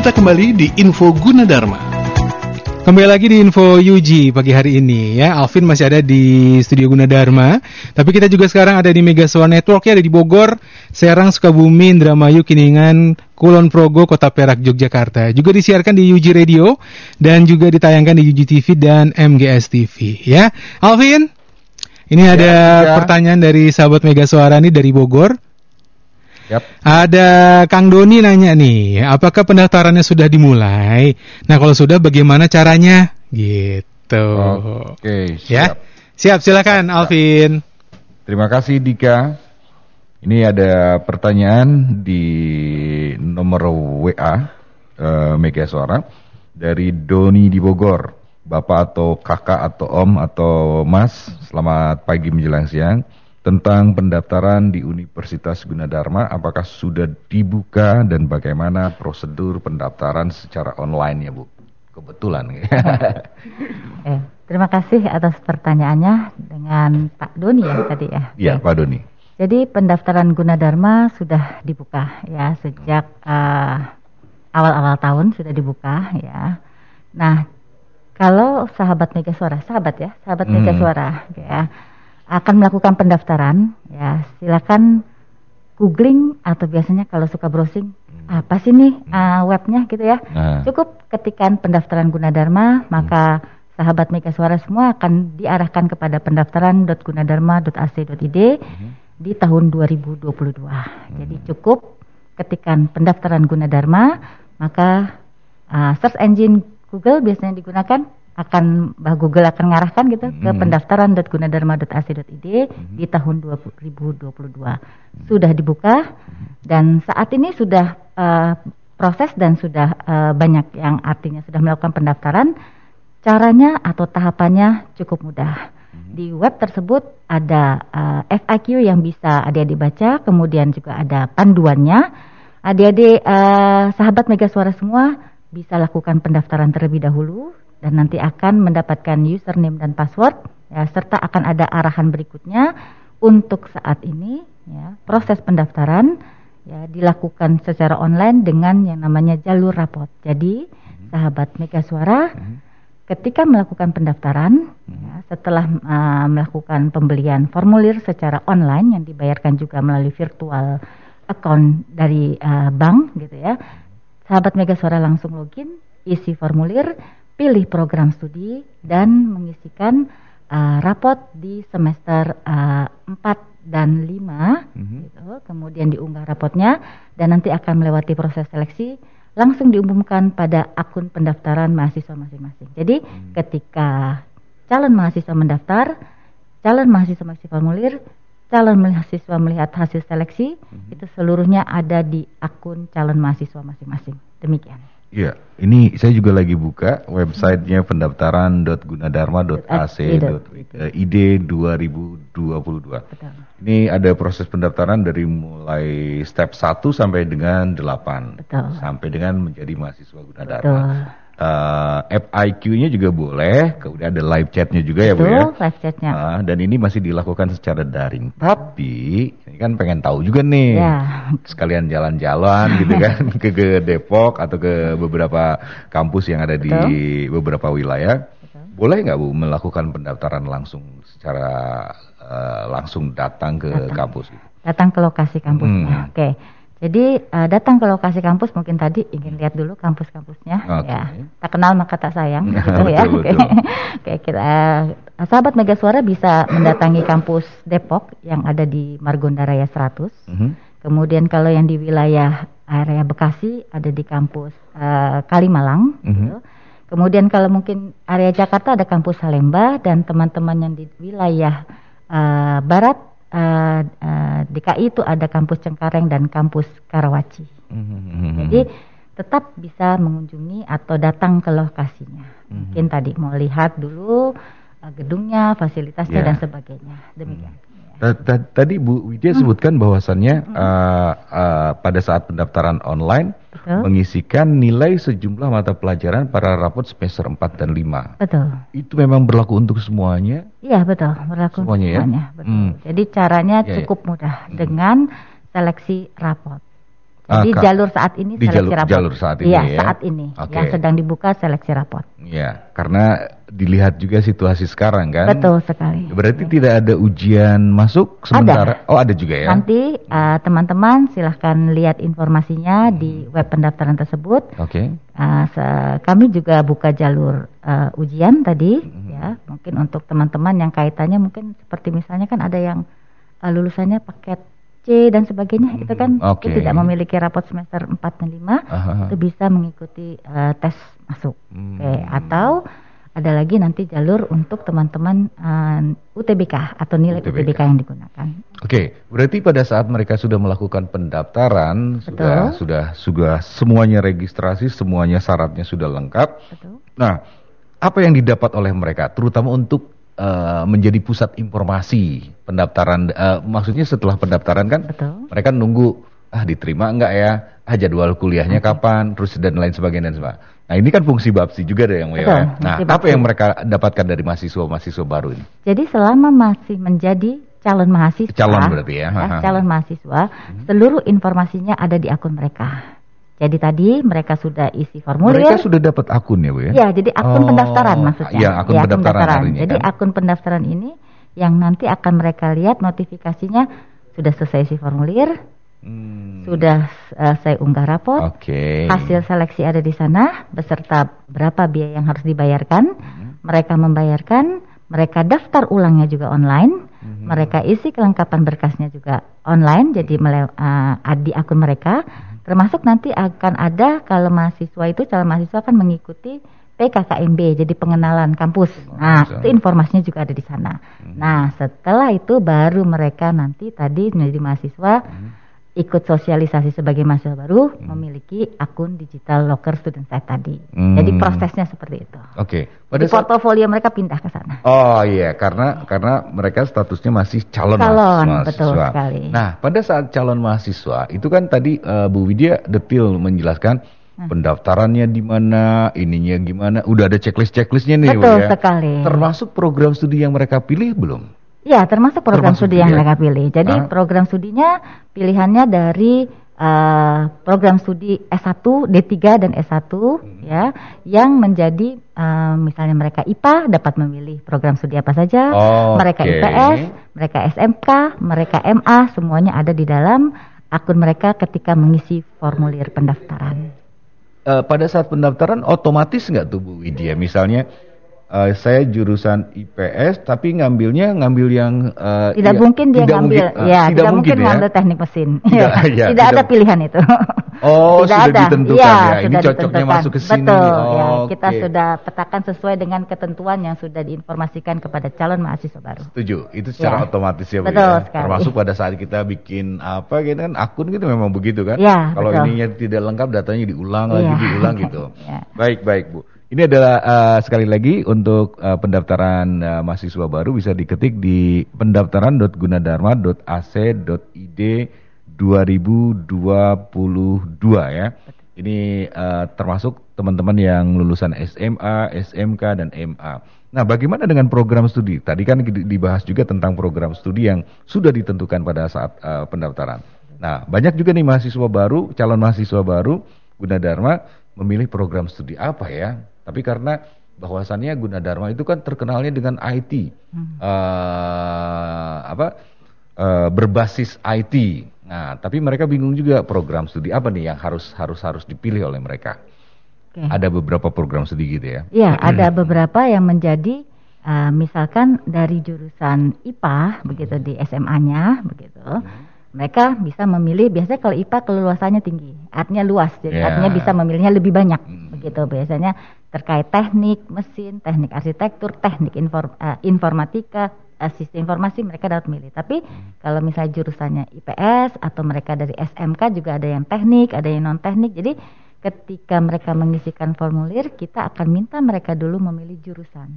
kita kembali di Info Gunadarma. Kembali lagi di Info UG pagi hari ini ya. Alvin masih ada di Studio Gunadarma. Tapi kita juga sekarang ada di Mega Soul Network ya, ada di Bogor, Serang, Sukabumi, Indramayu, Kiningan, Kulon Progo, Kota Perak, Yogyakarta. Juga disiarkan di UG Radio dan juga ditayangkan di UG TV dan MGS TV ya. Alvin, ini Ya, ada ya. pertanyaan dari sahabat Mega Suara nih dari Bogor. Yap. Ada Kang Doni nanya nih, apakah pendaftarannya sudah dimulai? Nah, kalau sudah bagaimana caranya? Gitu. Oke, Ya. siap. Siap, silakan Alvin. Terima kasih Dika. Ini ada pertanyaan di nomor WA eh, Mega Suara dari Doni di Bogor. Bapak atau kakak atau om atau mas, selamat pagi menjelang siang. Tentang pendaftaran di Universitas Gunadarma, apakah sudah dibuka dan bagaimana prosedur pendaftaran secara online ya Bu? Kebetulan. Eh, terima kasih atas pertanyaannya dengan Pak Doni ya tadi ya. Iya. Pak Doni. Jadi pendaftaran Gunadarma sudah dibuka ya sejak eh, awal-awal tahun sudah dibuka ya. Nah, kalau sahabat Mega Suara, sahabat ya, sahabat Mega Hmm. Suara ya akan melakukan pendaftaran ya, silakan googling atau biasanya kalau suka browsing apa sih nih eh, webnya gitu ya. Nah. Cukup ketikan pendaftaran Gunadarma, maka sahabat Mega Suara semua akan diarahkan kepada pendaftaran.gunadarma.ac.id di tahun 2022. Jadi cukup ketikan pendaftaran Gunadarma, maka uh, search engine Google biasanya digunakan akan bah Google akan mengarahkan gitu ke Hmm. pendaftaran.gunadarma.ac.id di tahun 2022. Sudah dibuka dan saat ini sudah uh, proses dan sudah uh, banyak yang artinya sudah melakukan pendaftaran. Caranya atau tahapannya cukup mudah. Di web tersebut ada uh, FAQ yang bisa adik-adik baca, kemudian juga ada panduannya. Adik-adik uh, sahabat Mega Suara semua bisa lakukan pendaftaran terlebih dahulu dan nanti akan mendapatkan username dan password ya, serta akan ada arahan berikutnya. Untuk saat ini ya, proses pendaftaran ya dilakukan secara online dengan yang namanya jalur rapot. Jadi sahabat Mega Suara ketika melakukan pendaftaran ya, setelah uh, melakukan pembelian formulir secara online yang dibayarkan juga melalui virtual account dari uh, bank gitu ya sahabat Mega Suara langsung login isi formulir pilih program studi dan mengisikan uh, rapot di semester uh, 4 dan 5 gitu. kemudian diunggah rapotnya dan nanti akan melewati proses seleksi langsung diumumkan pada akun pendaftaran mahasiswa masing-masing. Jadi ketika calon mahasiswa mendaftar, calon mahasiswa mengisi formulir, calon mahasiswa melihat hasil seleksi, itu seluruhnya ada di akun calon mahasiswa masing-masing. Demikian. Iya, ini saya juga lagi buka websitenya pendaftaran.gunadarma.ac.id 2022. Betul. Ini ada proses pendaftaran dari mulai step 1 sampai dengan 8. Betul. Sampai dengan menjadi mahasiswa Gunadarma. Betul. Eh, FIQ-nya juga boleh, kemudian ada live chat-nya juga ya Bu ya. Betul, live chatnya. Ah, dan ini masih dilakukan secara daring. Tapi ini kan pengen tahu juga nih. Ya. Sekalian jalan-jalan gitu kan ke, ke Depok atau ke beberapa kampus yang ada di beberapa wilayah. Boleh nggak Bu melakukan pendaftaran langsung secara eh, langsung datang ke kampus gitu? Datang ke lokasi kampusnya. Hmm. Oke. Jadi eh, datang ke lokasi kampus mungkin tadi ingin lihat dulu kampus-kampusnya Oke. ya. Tak kenal maka tak sayang gitu ya. betul, Oke. betul. Oke, kita eh, sahabat Mega Suara bisa mendatangi kampus Depok yang ada di Margonda Raya 100. Mhm. Kemudian kalau yang di wilayah area Bekasi ada di kampus eh, Kalimalang. Mhm. gitu. Kemudian kalau mungkin area Jakarta ada kampus Salemba dan teman-teman yang di wilayah eh, Barat eh, eh, DKI itu ada kampus Cengkareng dan kampus Karawaci. Mhm. Jadi tetap bisa mengunjungi atau datang ke lokasinya. Mungkin tadi mau lihat dulu eh, gedungnya, fasilitasnya Ya. dan sebagainya. Demikian. Ta- Tadi Bu Widya sebutkan bahwasannya eh, eh, pada saat pendaftaran online Betul. mengisikan nilai sejumlah mata pelajaran para rapot semester 4 dan 5. Betul. Itu memang berlaku untuk semuanya? Iya betul, berlaku Semuanya ya? semuanya, betul. Hmm. Jadi caranya Ya, ya. cukup mudah dengan seleksi rapot. Ah, Jadi Kak. jalur saat ini Di seleksi jalur- rapot. jalur saat ini Iya, ya. saat ini Oke. yang sedang dibuka seleksi rapot. Ya, karena dilihat juga situasi sekarang kan. Betul sekali. Berarti tidak ada ujian masuk sementara. Oh, ada juga ya. Nanti uh, teman-teman silahkan lihat informasinya di web pendaftaran tersebut. Oke. Uh, se- kami juga buka jalur uh, ujian tadi, Mhm. ya. Mungkin untuk teman-teman yang kaitannya mungkin seperti misalnya kan ada yang uh, lulusannya paket C dan sebagainya, itu kan oke. itu tidak memiliki rapot semester 4 dan 5, Aha. itu bisa mengikuti uh, tes masuk. Hmm. Oke, atau ada lagi nanti jalur untuk teman-teman uh, UTBK atau nilai UTBK. UTBK yang digunakan. Oke, berarti pada saat mereka sudah melakukan pendaftaran, sudah sudah sudah semuanya registrasi, semuanya syaratnya sudah lengkap. Betul. Nah, apa yang didapat oleh mereka, terutama untuk eh, menjadi pusat informasi pendaftaran? eh, maksudnya setelah pendaftaran kan, Betul. mereka nunggu ah diterima enggak ya, ah jadwal kuliahnya kapan, terus dan lain sebagainya dan sebagainya. Nah ini kan fungsi Bapsi juga deh yang Betul, ya. Nah apa yang mereka dapatkan dari mahasiswa-mahasiswa baru ini? Jadi selama masih menjadi calon mahasiswa, Calon berarti ya, ya, calon mahasiswa, seluruh informasinya ada di akun mereka. Jadi tadi mereka sudah isi formulir. Mereka sudah dapat akun ya bu ya? Ya, jadi akun Oh, pendaftaran maksudnya. iya, akun pendaftaran artinya Jadi kan? akun pendaftaran ini yang nanti akan mereka lihat notifikasinya sudah selesai isi formulir, Hmm, sudah eh, saya unggah rapot, Oke. hasil seleksi ada di sana beserta berapa biaya yang harus dibayarkan. Hmm. Mereka membayarkan, mereka daftar ulangnya juga online, Hmm. mereka isi kelengkapan berkasnya juga online, jadi uh, di akun mereka. Termasuk nanti akan ada kalau mahasiswa itu calon mahasiswa akan mengikuti PKKMB, jadi pengenalan kampus. Nah, bisa. itu informasinya juga ada di sana. Nah, setelah itu baru mereka nanti tadi menjadi mahasiswa ikut sosialisasi sebagai mahasiswa baru memiliki akun digital locker student site tadi. Hmm. Jadi prosesnya seperti itu. Oke. Di Pada saat portofolio mereka pindah ke sana. Oh iya, karena karena mereka statusnya masih calon, Calon, mahasiswa. betul sekali. Nah, pada saat calon mahasiswa itu kan tadi eh, Bu Widya detil menjelaskan Hmm. pendaftarannya di mana, ininya gimana, udah ada checklist-checklistnya nih Bu Betul ya. sekali. Termasuk program studi yang mereka pilih belum? Ya, termasuk program Termasuk studi yang juga. mereka pilih. Jadi Ah. program studinya pilihannya dari eh, program studi S1, D3 dan S1 Hmm. ya, yang menjadi eh, misalnya mereka IPA dapat memilih program studi apa saja, mereka Oke. IPS, mereka SMK, mereka MA, semuanya ada di dalam akun mereka ketika mengisi formulir pendaftaran. Eh, pada saat pendaftaran otomatis nggak tuh Bu Widya? Misalnya eh, saya jurusan IPS tapi ngambilnya ngambil yang eh, Tidak iya, mungkin dia tidak ngambil, mungkin, eh, ya, tidak, mungkin ya. ngambil teknik mesin. Tidak, Ya, ya, tidak ada tidak- pilihan itu. Oh, tidak sudah ada. ditentukan Iya, ya. Ini sudah cocoknya ditentukan. masuk ke sini. Betul, ya. Oh, Kita oke. sudah petakan sesuai dengan ketentuan yang sudah diinformasikan kepada calon mahasiswa baru. Setuju, itu secara Ya. otomatis ya Betul ya. sekali. Termasuk pada saat kita bikin apa gitu kan akun gitu memang begitu kan. Ya, Kalau betul. ininya tidak lengkap datanya diulang lagi Iya. diulang gitu. Ya. Baik baik Bu. Ini adalah eh, sekali lagi untuk eh, pendaftaran eh, mahasiswa baru bisa diketik di pendaftaran.gunadarma.ac.id 2022 ya. Ini eh, termasuk teman-teman yang lulusan SMA, SMK dan MA. Nah, bagaimana dengan program studi? Tadi kan di- dibahas juga tentang program studi yang sudah ditentukan pada saat eh, pendaftaran. Nah, banyak juga nih mahasiswa baru, calon mahasiswa baru Gunadarma memilih program studi apa ya? Tapi karena bahwasannya Gunadarma itu kan terkenalnya dengan IT, Eh, apa eh, berbasis IT. Nah, tapi mereka bingung juga program studi apa nih yang harus harus harus dipilih oleh mereka. Oke. Ada beberapa program studi gitu ya. Ya, ada beberapa yang menjadi uh, misalkan dari jurusan IPA begitu di SMA-nya begitu. Mereka bisa memilih biasanya kalau IPA keluasannya tinggi, artinya luas. Jadi Ya. artinya bisa memilihnya lebih banyak Hmm. begitu biasanya terkait teknik mesin, teknik arsitektur, teknik infor- uh, informatika, uh, sistem informasi mereka dapat milih. Tapi kalau misalnya jurusannya IPS atau mereka dari SMK juga ada yang teknik, ada yang non teknik. Jadi ketika mereka mengisikan formulir, kita akan minta mereka dulu memilih jurusan.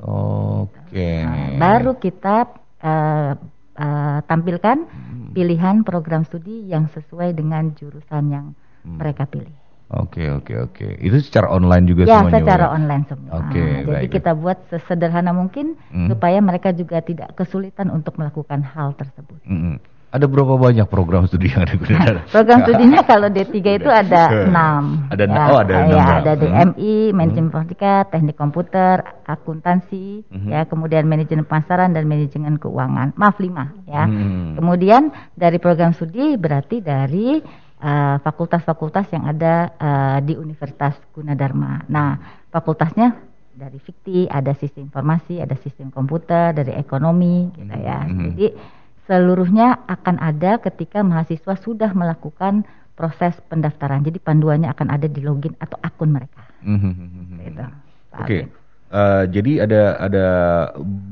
Oke. Nah, baru kita eh, eh, tampilkan Hmm. pilihan program studi yang sesuai dengan jurusan yang Hmm. mereka pilih. Oke oke oke. Itu secara online juga Ya, semuanya. secara ya? online semua. Oke, Jadi baik. kita buat sesederhana mungkin Hmm. supaya mereka juga tidak kesulitan untuk melakukan hal tersebut. Mm-mm. Ada berapa banyak program studi yang ada di Gunadarma? Program studinya kalau D3 itu ada enam. Ada ya. Oh, ada ya, enam. ada Hmm. DMI, manajemen informatika, teknik komputer, akuntansi, Mhm. ya, kemudian manajemen pemasaran dan manajemen keuangan. Maaf lima, ya. Hmm. Kemudian dari program studi berarti dari eh, fakultas-fakultas yang ada eh, di Universitas Gunadarma. Nah, fakultasnya dari fikti, ada sistem informasi, ada sistem komputer, dari ekonomi, gitu ya. Mhm. Jadi seluruhnya akan ada ketika mahasiswa sudah melakukan proses pendaftaran. Jadi panduannya akan ada di login atau akun mereka. Mhm. Gitu. Pak Oke. Alvin. Eh, jadi ada ada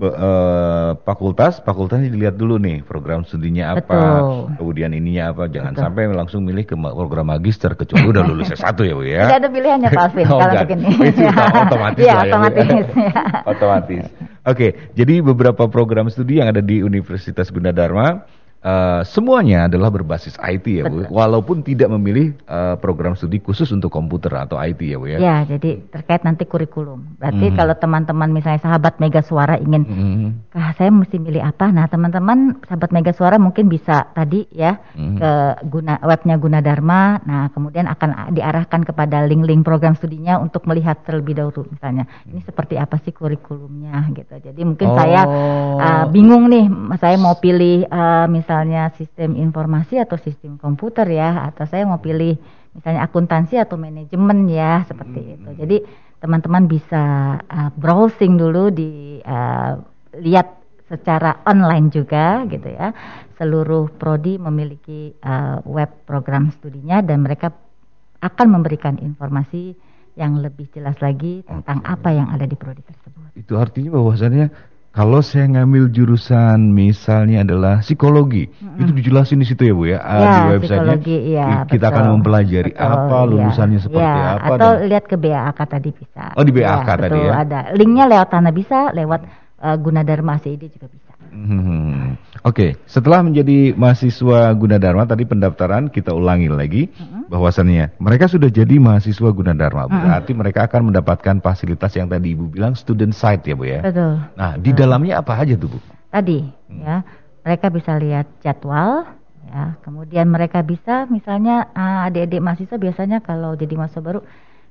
eh, fakultas, fakultasnya dilihat dulu nih program studinya apa, Betul. kemudian ininya apa, jangan Betul. sampai langsung milih ke program magister kecuali udah lulus S1 ya Bu ya. Tidak ada pilihannya Pak Alvin Oh, kalau begini. Itu udah otomatis Iya, lah ya, ya. otomatis. ya. Otomatis. Oke, jadi beberapa program studi yang ada di Universitas Gunadarma eh, semuanya adalah berbasis IT ya Bu, Betul. walaupun tidak memilih eh, program studi khusus untuk komputer atau IT ya Bu ya. Ya, jadi terkait nanti kurikulum. Berarti Mhm. kalau teman-teman misalnya sahabat Mega Suara ingin Mhm. Kah, saya mesti milih apa? Nah, teman-teman sahabat Mega Suara mungkin bisa tadi ya Mhm. ke guna webnya Gunadarma. Nah, kemudian akan diarahkan kepada link-link program studinya untuk melihat terlebih dahulu misalnya ini seperti apa sih kurikulumnya gitu. Jadi mungkin Oh. saya uh, bingung nih, saya mau pilih uh, misalnya sistem informasi atau sistem komputer ya, atau saya mau pilih misalnya akuntansi atau manajemen ya seperti Hmm. itu. Jadi teman-teman bisa uh, browsing dulu di uh, lihat secara online juga gitu ya. Seluruh prodi memiliki uh, web program studinya dan mereka akan memberikan informasi yang lebih jelas lagi tentang Oke. apa yang ada di prodi tersebut. Itu artinya bahwasannya kalau saya ngambil jurusan misalnya adalah psikologi, Mm-mm. itu dijelasin di situ ya Bu ya, ah, Ya, di websitenya. psikologi, Ki- kita akan betul. mempelajari Betul, apa iya. lulusannya seperti Iya, apa Atau dan lihat ke BAK tadi bisa. Oh, di BAK Iya, tadi betul, ya? Ada linknya lewat sana bisa, lewat uh, Gunadarma CID juga bisa. Hmm. Oke, setelah menjadi mahasiswa Gunadarma tadi pendaftaran kita ulangi lagi Mm-mm. Bahwasannya mereka sudah jadi mahasiswa Gunadarma, Mm-mm. berarti mereka akan mendapatkan fasilitas yang tadi Ibu bilang student site ya Bu ya. Betul. Nah, di dalamnya apa aja tuh Bu? Tadi Hmm. ya, mereka bisa lihat jadwal ya, kemudian mereka bisa misalnya uh, adik-adik mahasiswa biasanya kalau jadi mahasiswa baru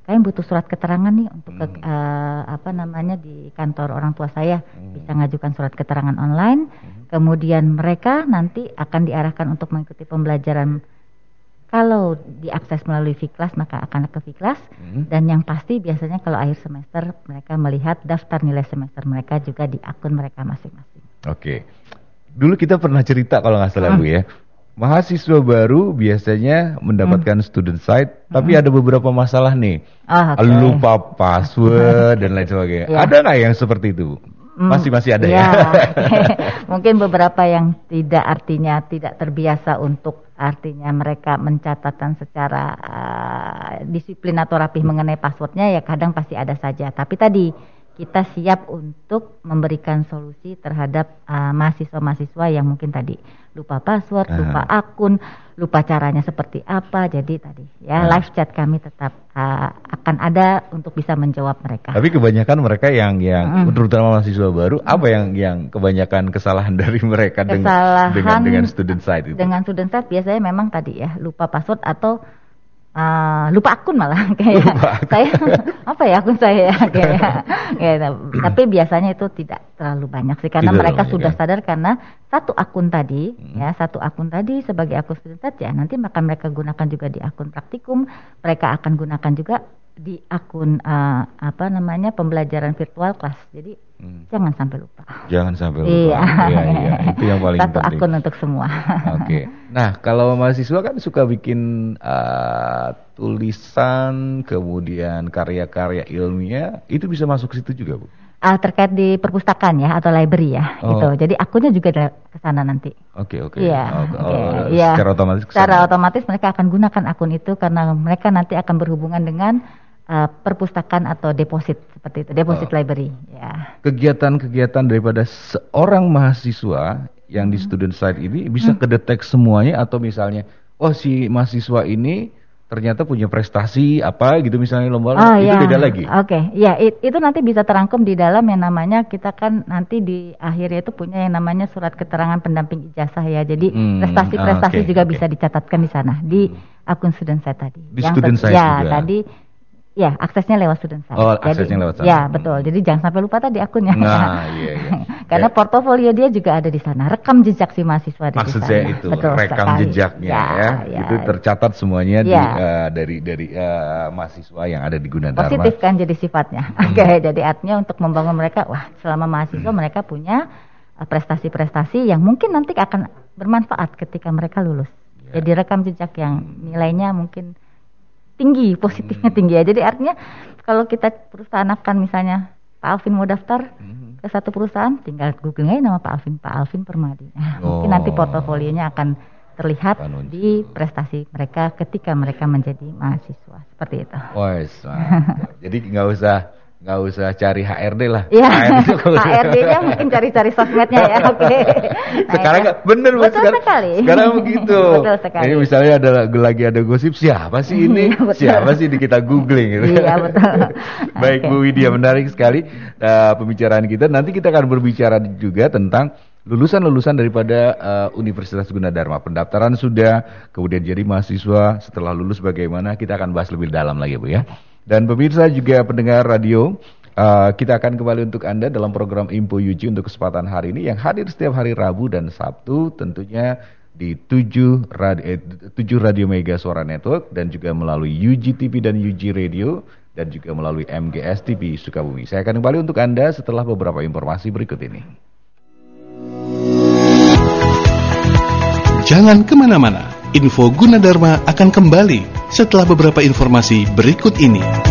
kalian butuh surat keterangan nih untuk ke, Hmm. uh, apa namanya di kantor orang tua saya Hmm. bisa ngajukan surat keterangan online. Kemudian mereka nanti akan diarahkan untuk mengikuti pembelajaran kalau diakses melalui Viklas maka akan ke Viklas Hmm. dan yang pasti biasanya kalau akhir semester mereka melihat daftar nilai semester mereka juga di akun mereka masing-masing. Oke. Dulu kita pernah cerita kalau nggak salah Hmm. Bu ya. Mahasiswa baru biasanya mendapatkan student site, tapi ada beberapa masalah nih. Oh, oke. Lupa password dan lain sebagainya. Ya. Ada nggak yang seperti itu? Hmm, Masih masih ada ya, ya. Mungkin beberapa yang tidak artinya tidak terbiasa untuk artinya mereka mencatatkan secara uh, disiplin atau rapih mengenai passwordnya ya kadang pasti ada saja. Tapi tadi kita siap untuk memberikan solusi terhadap uh, mahasiswa-mahasiswa yang mungkin tadi lupa password, Aha. lupa akun, lupa caranya seperti apa. Jadi tadi ya Nah. live chat kami tetap uh, akan ada untuk bisa menjawab mereka. Tapi kebanyakan mereka yang yang Mm. terutama mahasiswa baru, apa yang yang kebanyakan kesalahan dari mereka dengan Kesalahan dengan dengan student site itu? Dengan student site biasanya memang tadi ya lupa password atau uh, lupa akun malah kayak Lupa akun. saya apa ya akun saya ya kayak gitu. Tapi biasanya itu tidak terlalu banyak sih karena Tidak mereka sudah ya. sadar karena satu akun tadi Hmm. ya satu akun tadi sebagai akun student ya nanti akan mereka gunakan juga di akun praktikum mereka akan gunakan juga di akun uh, apa namanya pembelajaran virtual kelas jadi Hmm. jangan sampai lupa Jangan sampai lupa. Iya. Iya, iya, itu yang paling Satu penting. akun untuk semua. Oke. Nah, kalau mahasiswa kan suka bikin uh, tulisan, kemudian karya-karya ilmiah, itu bisa masuk situ juga, Bu. Ah, terkait di perpustakaan ya atau library ya Oh. gitu. Jadi akunnya juga ada ke sana nanti. Oke, oke. Iya. Oh, oke, oh, iya. Secara otomatis Secara otomatis mereka akan gunakan akun itu karena mereka nanti akan berhubungan dengan ah, perpustakaan atau deposit seperti itu, deposit Oh. library ya. kegiatan-kegiatan daripada seorang mahasiswa yang Hmm. di student site ini bisa kedetek semuanya atau misalnya oh si mahasiswa ini ternyata punya prestasi apa gitu misalnya lomba Oh itu ya, beda lagi. Oke, ya it- itu nanti bisa terangkum di dalam yang namanya kita kan nanti di akhirnya itu punya yang namanya surat keterangan pendamping ijazah ya. Jadi Hmm, prestasi-prestasi ah, oke, juga oke. bisa dicatatkan di sana di akun student saya tadi. Di Yang student saya ya, juga. tadi ya aksesnya lewat student saya. Oh, Jadi, aksesnya lewat sana. Ya, Hmm. betul. Jadi jangan sampai lupa tadi akunnya. Nah, iya, iya. Karena Ya. portofolio dia juga ada di sana. Rekam jejak si mahasiswa ada Maksud di sana. saya itu Betul rekam sekali. jejaknya ya, ya. itu tercatat semuanya di, Ya. eh, dari dari eh, mahasiswa yang ada di Gunadarma. positif kan jadi sifatnya. Hmm. Oke, jadi artinya untuk membangun mereka, wah selama mahasiswa mereka punya uh, prestasi-prestasi yang mungkin nanti akan bermanfaat ketika mereka lulus. Ya. Jadi rekam jejak yang nilainya mungkin tinggi, positifnya Hmm. tinggi ya. Jadi artinya kalau kita perusahaan akan misalnya Pak Alvin mau daftar Hmm. ke satu perusahaan, tinggal googling aja nama Pak Alvin, Pak Alvin Permadi. Nah, Mungkin Oh. nanti portofolionya akan terlihat Akan muncul. di prestasi mereka ketika mereka menjadi mahasiswa seperti itu. Mantap. Jadi nggak usah nggak usah cari HRD lah. Iya, HRD-nya mungkin cari-cari sosmednya ya, oke. Nah, sekarang nggak bener. Betul sekarang, sekali. sekarang begitu. Betul sekali. Jadi misalnya ada lagi ada gosip siapa sih ini? Iya, siapa sih di kita googling gitu. Iya, betul. Baik Oke. Bu Widya menarik sekali uh, pembicaraan kita. Nanti kita akan berbicara juga tentang lulusan-lulusan daripada uh, Universitas Gunadarma. Pendaftaran sudah, kemudian jadi mahasiswa setelah lulus bagaimana kita akan bahas lebih dalam lagi Bu ya. Dan pemirsa juga pendengar radio Uh, kita akan kembali untuk Anda dalam program Info Yuji untuk kesempatan hari ini yang hadir setiap hari Rabu dan Sabtu tentunya di 7 radio, eh, 7 Radio Mega Suara Network dan juga melalui UG TV dan UG Radio dan juga melalui MGS TV Sukabumi. Saya akan kembali untuk Anda setelah beberapa informasi berikut ini. Jangan ke mana-mana, info Gunadarma akan kembali setelah beberapa informasi berikut ini.